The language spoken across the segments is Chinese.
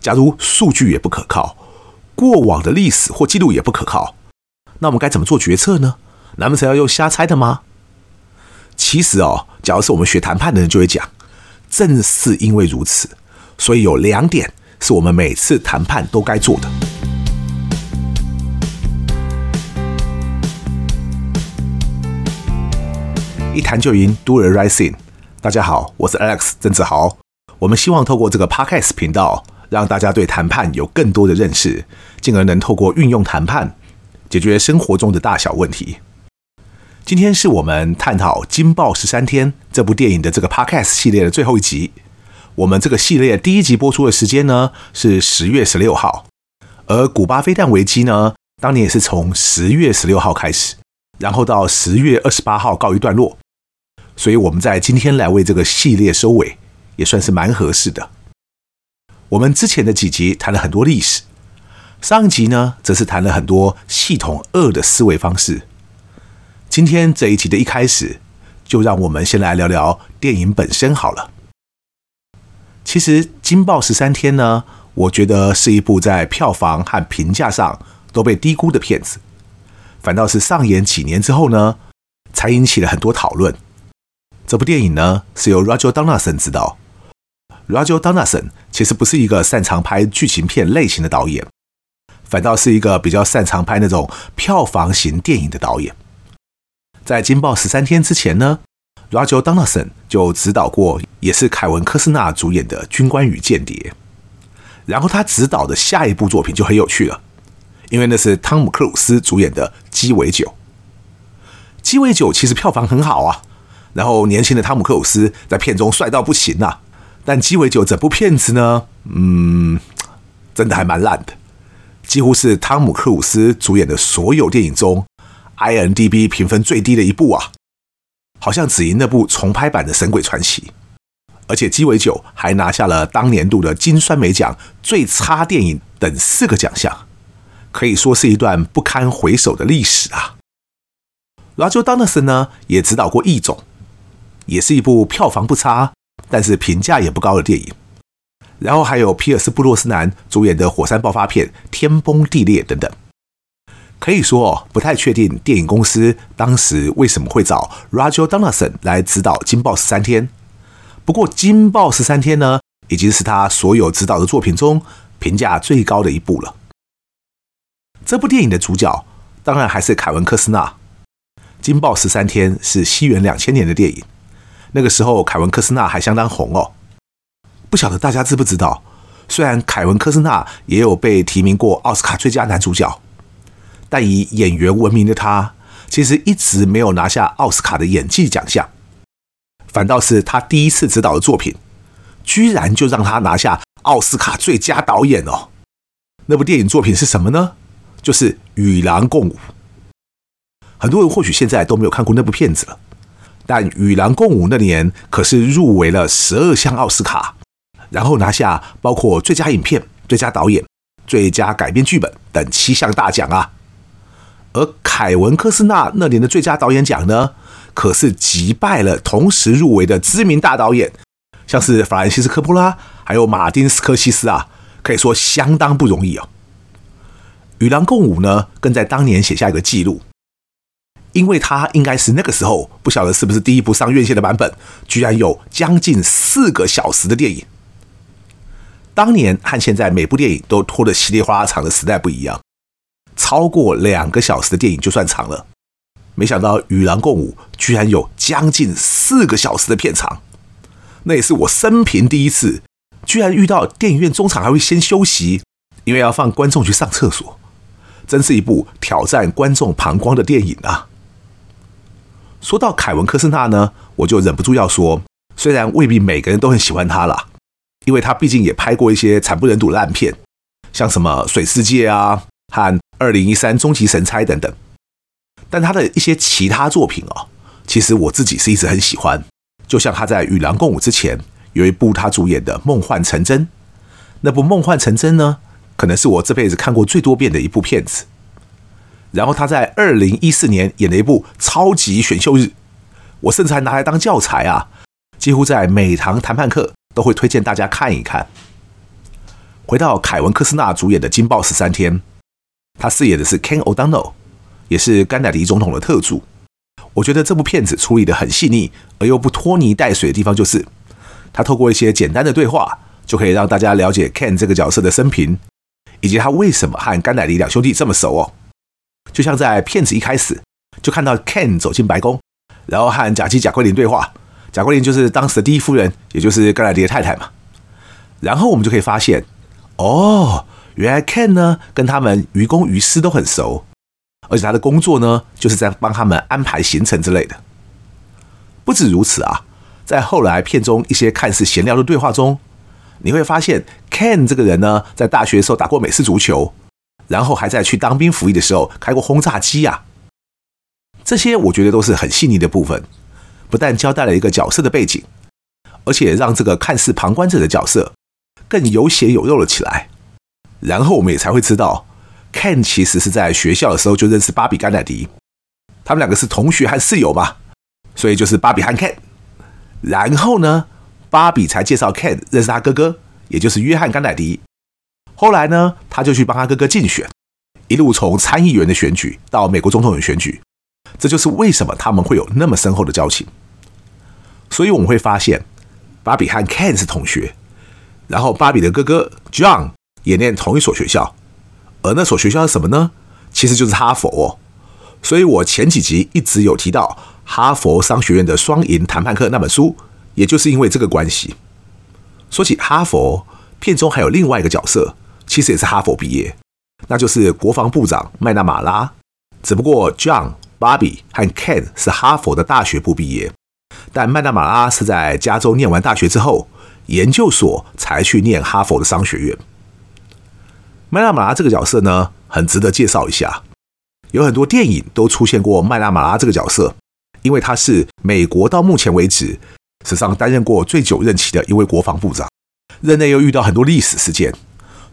假如数据也不可靠，过往的历史或记录也不可靠，那我们该怎么做决策呢？难不成要用瞎猜的吗？其实哦，假如是我们学谈判的人就会讲，正是因为如此，所以有两点是我们每次谈判都该做的。一谈就赢，Do the right thing。大家好，我是 Alex 郑志豪。我们希望透过这个 Podcast 频道，让大家对谈判有更多的认识，进而能透过运用谈判解决生活中的大小问题。今天是我们探讨《金爆十三天》这部电影的这个 Podcast 系列的最后一集。我们这个系列第一集播出的时间呢是十月十六号，而古巴飞弹危机呢，当年也是从十月十六号开始，然后到十月二十八号告一段落。所以我们在今天来为这个系列收尾。也算是蛮合适的。我们之前的几集谈了很多历史，上集呢，则是谈了很多系统二的思维方式。今天这一集的一开始，就让我们先来聊聊电影本身好了。其实《惊爆十三天》呢，我觉得是一部在票房和评价上都被低估的片子，反倒是上演几年之后呢，才引起了很多讨论。这部电影呢，是由 Roger Donaldson 执导。Roger Donaldson 其实不是一个擅长拍剧情片类型的导演，反倒是一个比较擅长拍那种票房型电影的导演。在《惊爆十三天》之前呢，Roger Donaldson 就执导过，也是凯文·科斯纳主演的《军官与间谍》。然后他执导的下一部作品就很有趣了，因为那是汤姆·克鲁斯主演的《鸡尾酒》。《鸡尾酒》其实票房很好啊，然后年轻的汤姆·克鲁斯在片中帅到不行啊。但鸡尾酒整部片子呢，嗯，真的还蛮烂的，几乎是汤姆·克鲁斯主演的所有电影中，IMDB 评分最低的一部啊，好像只赢那部重拍版的《神鬼传奇》，而且鸡尾酒还拿下了当年度的金酸梅奖最差电影等四个奖项，可以说是一段不堪回首的历史啊。Roger Donaldson 呢，也执导过《异种》，也是一部票房不差。但是评价也不高的电影，然后还有皮尔斯·布洛斯南主演的火山爆发片《天崩地裂》等等，可以说不太确定电影公司当时为什么会找 Roger Donaldson 来指导《惊爆十三天》。不过，《惊爆十三天》呢，已经是他所有指导的作品中评价最高的一部了。这部电影的主角当然还是凯文·科斯纳，《惊爆十三天》是西元两千年的电影。那个时候，凯文·科斯纳还相当红哦。不晓得大家知不知道，虽然凯文·科斯纳也有被提名过奥斯卡最佳男主角，但以演员闻名的他，其实一直没有拿下奥斯卡的演技奖项。反倒是他第一次执导的作品，居然就让他拿下奥斯卡最佳导演哦。那部电影作品是什么呢？就是《与狼共舞》。很多人或许现在都没有看过那部片子了。但《与狼共舞》那年可是入围了十二项奥斯卡，然后拿下包括最佳影片、最佳导演、最佳改编剧本等七项大奖啊。而凯文·科斯纳那年的最佳导演奖呢，可是击败了同时入围的知名大导演，像是法兰西斯·科波拉，还有马丁·斯科西斯啊，可以说相当不容易哦。《与狼共舞》呢，更在当年写下一个纪录。因为它应该是那个时候不晓得是不是第一部上院线的版本，居然有将近四个小时的电影。当年和现在每部电影都拖得稀里哗啦长的时代不一样，超过两个小时的电影就算长了。没想到《与狼共舞》居然有将近四个小时的片长，那也是我生平第一次，居然遇到电影院中场还会先休息，因为要放观众去上厕所，真是一部挑战观众膀胱的电影啊！说到凯文·科斯纳呢，我就忍不住要说，虽然未必每个人都很喜欢他啦，因为他毕竟也拍过一些惨不忍睹的烂片，像什么《水世界》啊和《二零一三终极神差》等等。但他的一些其他作品哦，其实我自己是一直很喜欢。就像他在《与狼共舞》之前有一部他主演的《梦幻成真》，那部《梦幻成真》呢，可能是我这辈子看过最多遍的一部片子。然后他在二零一四年演了一部《超级选秀日》，我甚至还拿来当教材啊，几乎在每堂谈判课都会推荐大家看一看。回到凯文·科斯纳主演的《惊爆十三天》，他饰演的是 Ken O'Donnell，也是甘乃迪总统的特助。我觉得这部片子处理得很细腻，而又不拖泥带水的地方，就是他透过一些简单的对话，就可以让大家了解 Ken 这个角色的生平，以及他为什么和甘乃迪两兄弟这么熟哦。就像在片子一开始就看到 Ken 走进白宫，然后和贾基贾桂琳对话，贾桂琳就是当时的第一夫人，也就是甘乃迪的太太嘛。然后我们就可以发现，哦，原来 Ken 呢跟他们于公于私都很熟。而且他的工作呢，就是在帮他们安排行程之类的。不止如此啊，在后来片中一些看似闲聊的对话中，你会发现 Ken 这个人呢，在大学时候打过美式足球，然后还在去当兵服役的时候开过轰炸机啊。这些我觉得都是很细腻的部分，不但交代了一个角色的背景，而且让这个看似旁观者的角色更有血有肉了起来。然后我们也才会知道。Ken 其实是在学校的时候就认识芭比甘乃迪，他们两个是同学和室友嘛，所以就是芭比和 Ken。然后呢，芭比才介绍 Ken 认识他哥哥，也就是约翰甘乃迪。后来呢，他就去帮他哥哥竞选，一路从参议员的选举到美国总统的选举，这就是为什么他们会有那么深厚的交情。所以我们会发现，芭比和 Ken 是同学，然后芭比的哥哥 John 也念同一所学校。而那所学校是什么呢？其实就是哈佛哦。所以我前几集一直有提到哈佛商学院的双赢谈判课那本书，也就是因为这个关系。说起哈佛，片中还有另外一个角色，其实也是哈佛毕业，那就是国防部长麦纳马拉。只不过 John、Barbie 和 Ken 是哈佛的大学部毕业，但麦纳马拉是在加州念完大学之后，研究所才去念哈佛的商学院。麦纳马拉这个角色呢，很值得介绍一下。有很多电影都出现过麦纳马拉这个角色，因为他是美国到目前为止史上担任过最久任期的一位国防部长，任内又遇到很多历史事件。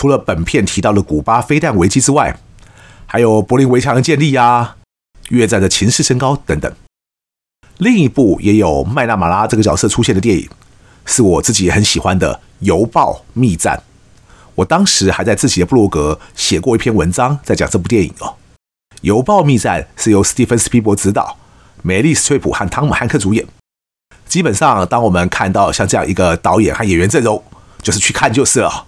除了本片提到的古巴飞弹危机之外，还有柏林围墙的建立啊，越战的情势升高等等。另一部也有麦纳马拉这个角色出现的电影，是我自己也很喜欢的《邮报密战》。我当时还在自己的部落格写过一篇文章，在讲这部电影哦。《邮报密战》是由史蒂芬·史匹柏执导，梅莉·史翠普和汤姆·汉克主演。基本上，当我们看到像这样一个导演和演员阵容，就是去看就是了。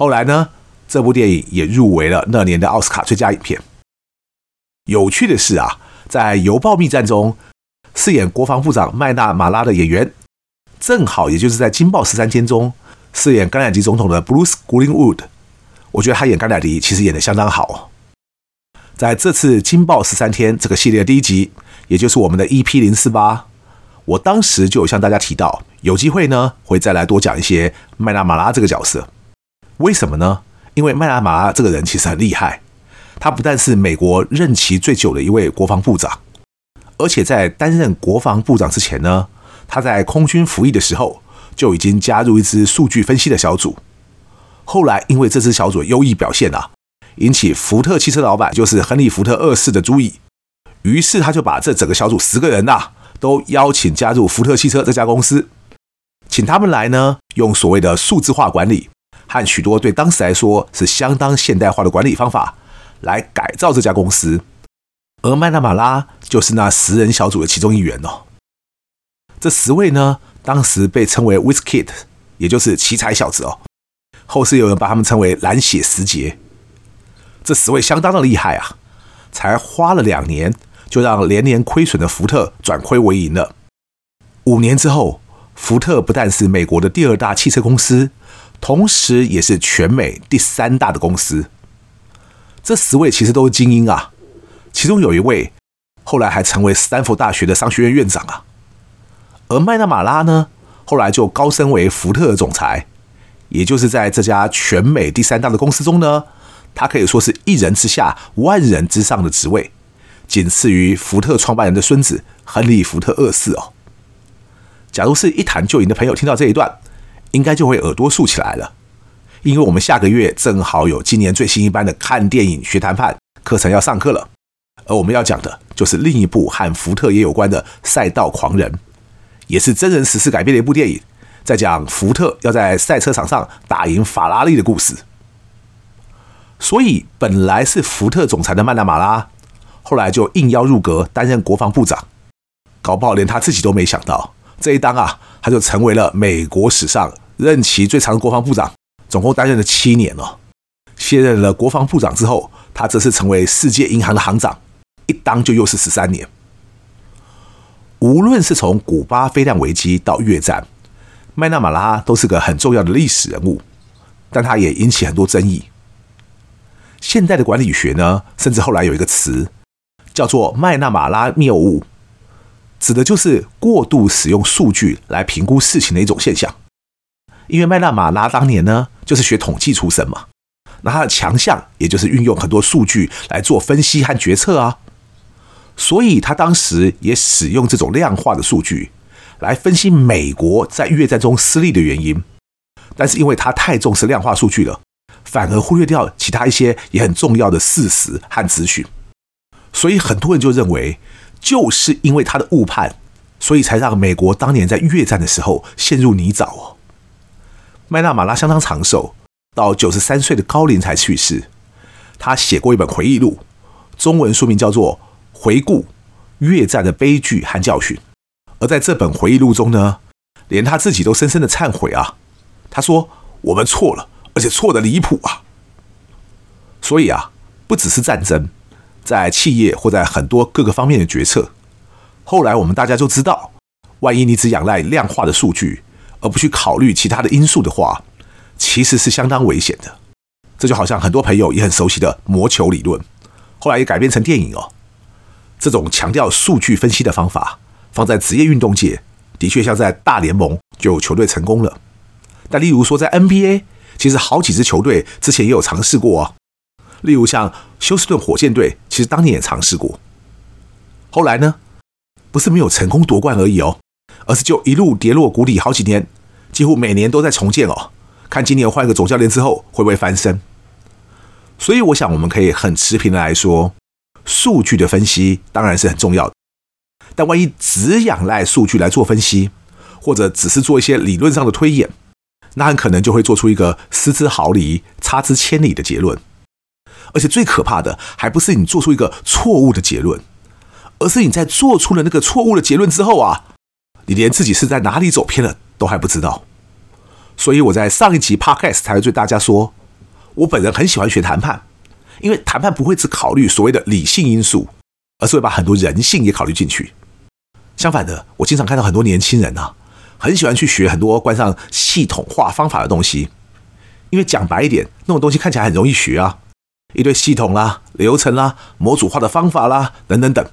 后来呢，这部电影也入围了那年的奥斯卡最佳影片。有趣的是啊，在《邮报密战》中饰演国防部长麦纳马拉的演员，正好也就是在《惊爆十三天》中。饰演甘乃迪总统的 Bruce Greenwood，我觉得他演甘乃迪其实演得相当好。在这次《惊爆十三天》这个系列第一集，也就是我们的 EP 零四八，我当时就有向大家提到，有机会呢会再来多讲一些麦纳马拉这个角色。为什么呢？因为麦拉马拉这个人其实很厉害，他不但是美国任期最久的一位国防部长，而且在担任国防部长之前呢，他在空军服役的时候。就已经加入一支数据分析的小组，后来因为这支小组优异表现啊，引起福特汽车老板就是亨利·福特二世的注意，于是他就把这整个小组十个人呐、都邀请加入福特汽车这家公司，请他们来呢，用所谓的数字化管理和许多对当时来说是相当现代化的管理方法来改造这家公司，而麦纳马拉就是那十人小组的其中一员哦，这十位呢。当时被称为 Whiz Kid，也就是奇才小子哦。后世有人把他们称为蓝血十杰。这十位相当的厉害啊，才花了两年，就让连年亏损的福特转亏为盈了。五年之后，福特不但是美国的第二大汽车公司，同时也是全美第三大的公司。这十位其实都是精英啊，其中有一位后来还成为斯坦福大学的商学院院长啊。而麦纳马拉呢，后来就高升为福特总裁，也就是在这家全美第三大的公司中呢，他可以说是一人之下万人之上的职位，仅次于福特创办人的孙子亨利·福特二世哦。假如是一谈就赢的朋友听到这一段，应该就会耳朵竖起来了，因为我们下个月正好有今年最新一班的看电影学谈判课程要上课了，而我们要讲的就是另一部和福特也有关的《赛道狂人》。也是真人实事改编的一部电影，在讲福特要在赛车场上打赢法拉利的故事。所以本来是福特总裁的曼纳马拉，后来就应邀入阁担任国防部长，搞不好连他自己都没想到，这一当啊，他就成为了美国史上任期最长的国防部长，总共担任了七年了。卸任了国防部长之后，他这次成为世界银行的行长，一当就又是十三年。无论是从古巴飞弹危机到越战，麦纳马拉都是个很重要的历史人物，但他也引起很多争议。现代的管理学呢，甚至后来有一个词叫做“麦纳马拉谬误”，指的就是过度使用数据来评估事情的一种现象。因为麦纳马拉当年呢，就是学统计出身嘛，那他的强项也就是运用很多数据来做分析和决策啊，所以他当时也使用这种量化的数据来分析美国在越战中失利的原因。但是因为他太重视量化数据了。反而忽略掉其他一些也很重要的事实和资讯，所以很多人就认为，就是因为他的误判，所以才让美国当年在越战的时候陷入泥沼哦。麦纳马拉相当长寿，到九十三岁的高龄才去世。他写过一本回忆录，中文书名叫做《回顾越战的悲剧和教训》。而在这本回忆录中呢，连他自己都深深的忏悔啊，他说：“我们错了。”而且错的离谱啊！所以啊，不只是战争，在企业或在很多各个方面的决策，后来我们大家就知道，万一你只仰赖量化的数据，而不去考虑其他的因素的话，其实是相当危险的。这就好像很多朋友也很熟悉的魔球理论，后来也改编成电影哦。这种强调数据分析的方法，放在职业运动界，的确像在大联盟就有球队成功了。但例如说在 NBA。其实好几支球队之前也有尝试过啊，例如像休斯顿火箭队，其实当年也尝试过。后来呢，不是没有成功夺冠而已哦，而是就一路跌落谷底好几年，几乎每年都在重建哦。看今年换一个总教练之后会不会翻身？所以我想我们可以很持平的来说，数据的分析当然是很重要的，但万一只仰赖数据来做分析，或者只是做一些理论上的推演。那很可能就会做出一个失之毫厘、差之千里的结论，而且最可怕的还不是你做出一个错误的结论，而是你在做出了那个错误的结论之后啊，你连自己是在哪里走偏了都还不知道。所以我在上一集 Podcast 才会对大家说，我本人很喜欢学谈判，因为谈判不会只考虑所谓的理性因素，而是会把很多人性也考虑进去。相反的，我经常看到很多年轻人啊。很喜欢去学很多关上系统化方法的东西，因为讲白一点，那种东西看起来很容易学啊，一堆系统啦、流程啦、模组化的方法啦，等等等，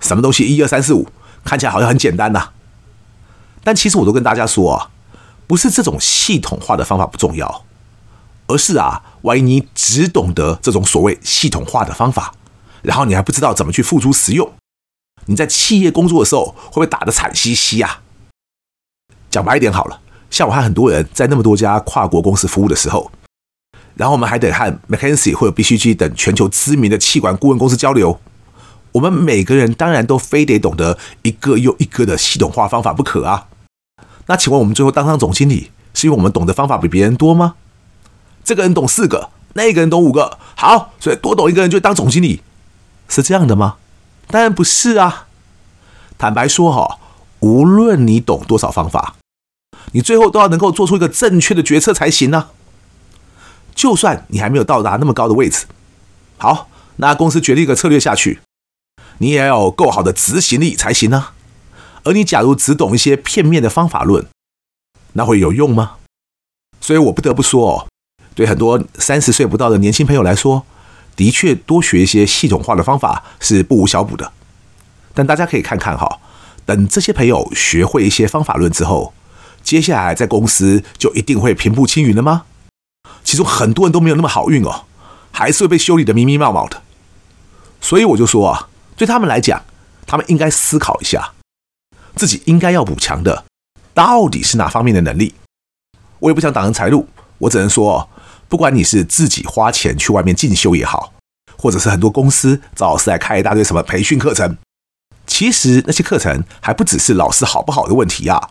什么东西一二三四五，看起来好像很简单呐。但其实我都跟大家说啊，不是这种系统化的方法不重要，而是啊，万一你只懂得这种所谓系统化的方法，然后你还不知道怎么去付诸实用，你在企业工作的时候会不会打得惨兮兮啊？讲白一点好了，像我和很多人在那么多家跨国公司服务的时候，然后我们还得和 McKinsey 或者 BCG 等全球知名的气管顾问公司交流。我们每个人当然都非得懂得一个又一个的系统化方法不可啊。那请问我们最后当上总经理，是因为我们懂得方法比别人多吗？这个人懂四个，那个人懂五个，好，所以多懂一个人就当总经理，是这样的吗？当然不是啊。坦白说哈，无论你懂多少方法。你最后都要能够做出一个正确的决策才行呢。就算你还没有到达那么高的位置，好，那公司决定一个策略下去，你也要有够好的执行力才行呢。而你假如只懂一些片面的方法论，那会有用吗？所以我不得不说哦，对很多三十岁不到的年轻朋友来说，的确多学一些系统化的方法是不无小补的。但大家可以看看哈，等这些朋友学会一些方法论之后。接下来在公司就一定会平步青云了吗？其中很多人都没有那么好运哦，还是会被修理的迷迷茫茫的。所以我就说啊，对他们来讲，他们应该思考一下，自己应该要补强的到底是哪方面的能力。我也不想挡人财路，我只能说，不管你是自己花钱去外面进修也好，或者是很多公司找老师来开一大堆什么培训课程，其实那些课程还不只是老师好不好的问题呀。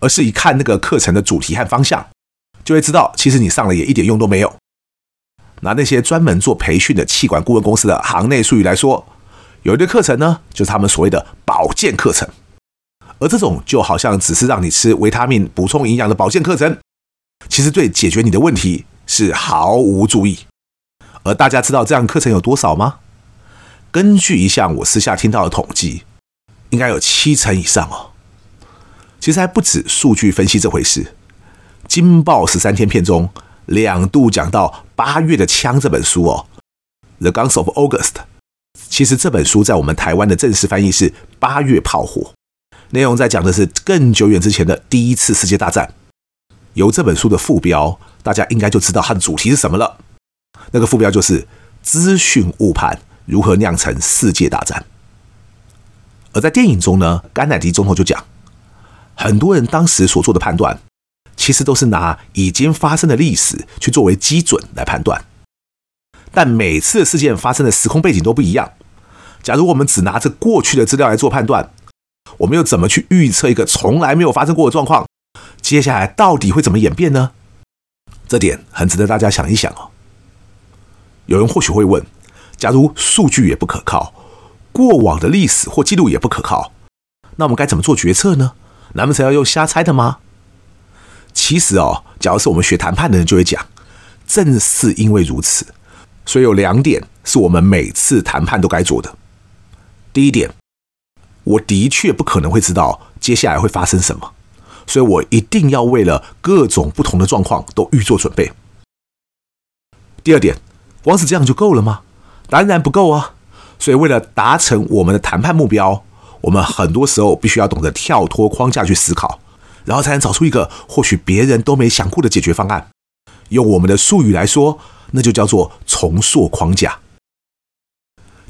而是一看那个课程的主题和方向，就会知道其实你上了也一点用都没有。拿那些专门做培训的气管顾问公司的行内术语来说，有一个课程呢，就是他们所谓的保健课程，而这种就好像只是让你吃维他命补充营养的保健课程，其实对解决你的问题是毫无助益。而大家知道这样课程有多少吗？根据一项我私下听到的统计，应该有七成以上哦。其实还不止数据分析这回事，《惊爆十三天》片中两度讲到《八月的枪》这本书哦，《The Guns of August》。其实这本书在我们台湾的正式翻译是《八月炮火》，内容在讲的是更久远之前的第一次世界大战。由这本书的副标，大家应该就知道它的主题是什么了。那个副标就是“资讯误判如何酿成世界大战”。而在电影中呢，甘乃迪总统就讲，很多人当时所做的判断，其实都是拿已经发生的历史去作为基准来判断。但每次事件发生的时空背景都不一样。假如我们只拿着过去的资料来做判断，我们又怎么去预测一个从来没有发生过的状况，接下来到底会怎么演变呢？这点很值得大家想一想哦。有人或许会问：假如数据也不可靠，过往的历史或记录也不可靠，那我们该怎么做决策呢？难不成要用瞎猜的吗？其实哦，假如是我们学谈判的人就会讲，正是因为如此，所以有两点是我们每次谈判都该做的。第一点，我的确不可能会知道接下来会发生什么，所以我一定要为了各种不同的状况都预做准备。第二点。光是这样就够了吗？当然不够啊！所以为了达成我们的谈判目标，我们很多时候必须要懂得跳脱框架去思考，然后才能找出一个或许别人都没想过的解决方案。用我们的术语来说，那就叫做重塑框架。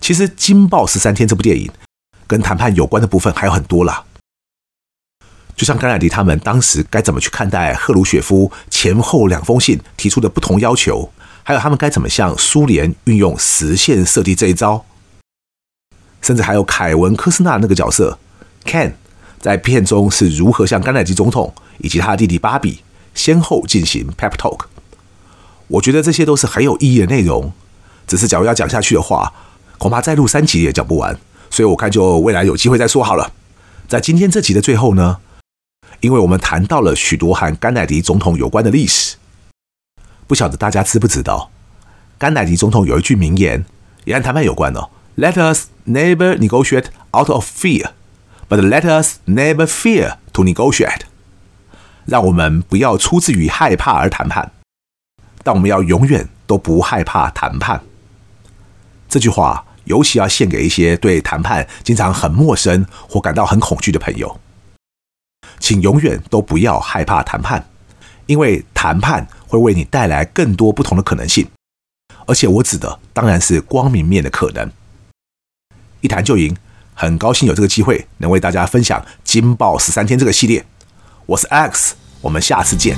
其实《惊爆十三天》这部电影跟谈判有关的部分还有很多啦，就像甘乃迪他们当时该怎么去看待赫鲁雪夫前后两封信提出的不同要求。还有他们该怎么向苏联运用时限设计这一招，甚至还有凯文·科斯纳那个角色 Ken 在片中是如何向甘乃迪总统以及他的弟弟巴比先后进行 Pep Talk。我觉得这些都是很有意义的内容，只是假如要讲下去的话，恐怕再录三集也讲不完，所以我看就未来有机会再说好了。在今天这集的最后呢，因为我们谈到了许多和甘乃迪总统有关的历史。不晓得大家知不知道，甘乃迪总统有一句名言，也和谈判有关哦。Let us never negotiate out of fear, but let us never fear to negotiate。让我们不要出自于害怕而谈判，但我们要永远都不害怕谈判。这句话尤其要献给一些对谈判经常很陌生或感到很恐惧的朋友，请永远都不要害怕谈判，因为谈判。会为你带来更多不同的可能性，而且我指的当然是光明面的可能。一谈就赢，很高兴有这个机会能为大家分享《金爆十三天》这个系列。我是 X，我们下次见。